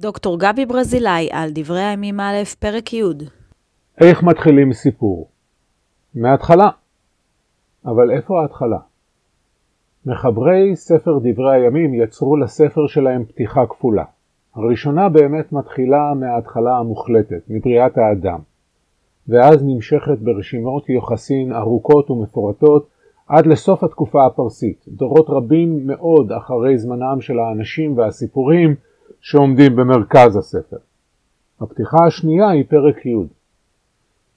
דוקטור גבי ברזילי על דברי הימים א', פרק י' איך מתחילים סיפור? מההתחלה. אבל איפה ההתחלה? מחברי ספר דברי הימים יצרו לספר שלהם פתיחה כפולה. הראשונה באמת מתחילה מההתחלה המוחלטת, מבריאת האדם, ואז נמשכת ברשימות יוחסין ארוכות ומפורטות עד לסוף התקופה הפרסית, דורות רבים מאוד אחרי זמנם של האנשים והסיפורים שעומדים במרכז הספר. הפתיחה השנייה היא פרק י'.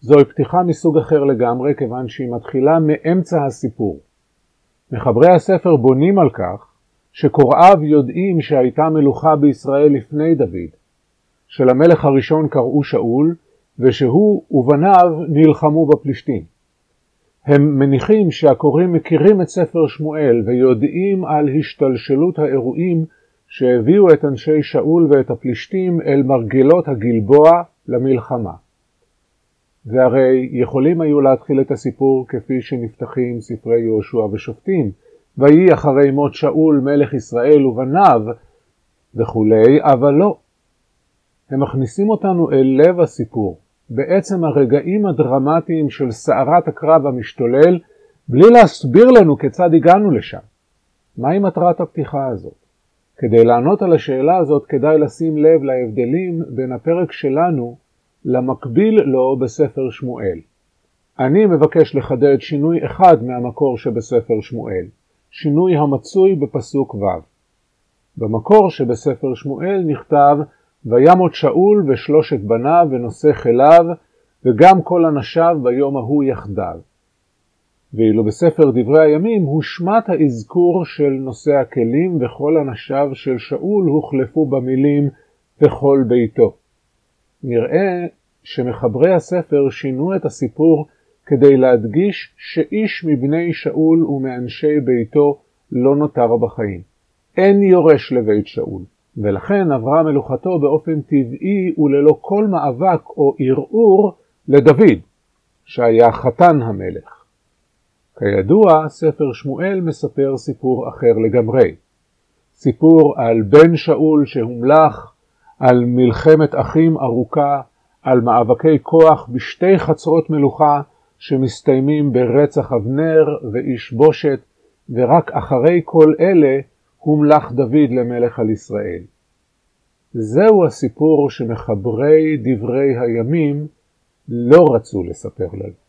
זוהי פתיחה מסוג אחר לגמרי כיוון שהיא מתחילה מאמצע הסיפור. מחברי הספר בונים על כך שקוראיו יודעים שהייתה מלוכה בישראל לפני דוד, שלמלך הראשון קראו שאול, ושהוא ובניו נלחמו בפלישתים. הם מניחים שהקוראים מכירים את ספר שמואל ויודעים על השתלשלות האירועים שהביאו את אנשי שאול ואת הפלישתים אל מרגלות הגלבוע למלחמה. והרי יכולים היו להתחיל את הסיפור כפי שנפתחים ספרי יהושע ושופטים, ויהי אחרי מות שאול מלך ישראל ובניו וכולי, אבל לא. הם מכניסים אותנו אל לב הסיפור, בעצם הרגעים הדרמטיים של סערת הקרב המשתולל, בלי להסביר לנו כיצד הגענו לשם. מהי מטרת הפתיחה הזאת? כדי לענות על השאלה הזאת כדאי לשים לב להבדלים בין הפרק שלנו למקביל לו בספר שמואל. אני מבקש לחדד שינוי אחד מהמקור שבספר שמואל, שינוי המצוי בפסוק ו'. במקור שבספר שמואל נכתב וימות שאול ושלושת בניו ונושא חיליו וגם כל אנשיו ביום ההוא יחדיו. ואילו בספר דברי הימים הושמט האזכור של נושא הכלים וכל אנשיו של שאול הוחלפו במילים וכל ביתו. נראה שמחברי הספר שינו את הסיפור כדי להדגיש שאיש מבני שאול ומאנשי ביתו לא נותר בחיים. אין יורש לבית שאול, ולכן עברה מלוכתו באופן טבעי וללא כל מאבק או ערעור לדוד, שהיה חתן המלך. כידוע, ספר שמואל מספר סיפור אחר לגמרי. סיפור על בן שאול שהומלך, על מלחמת אחים ארוכה, על מאבקי כוח בשתי חצרות מלוכה שמסתיימים ברצח אבנר ואיש בושת, ורק אחרי כל אלה הומלך דוד למלך על ישראל. זהו הסיפור שמחברי דברי הימים לא רצו לספר לנו.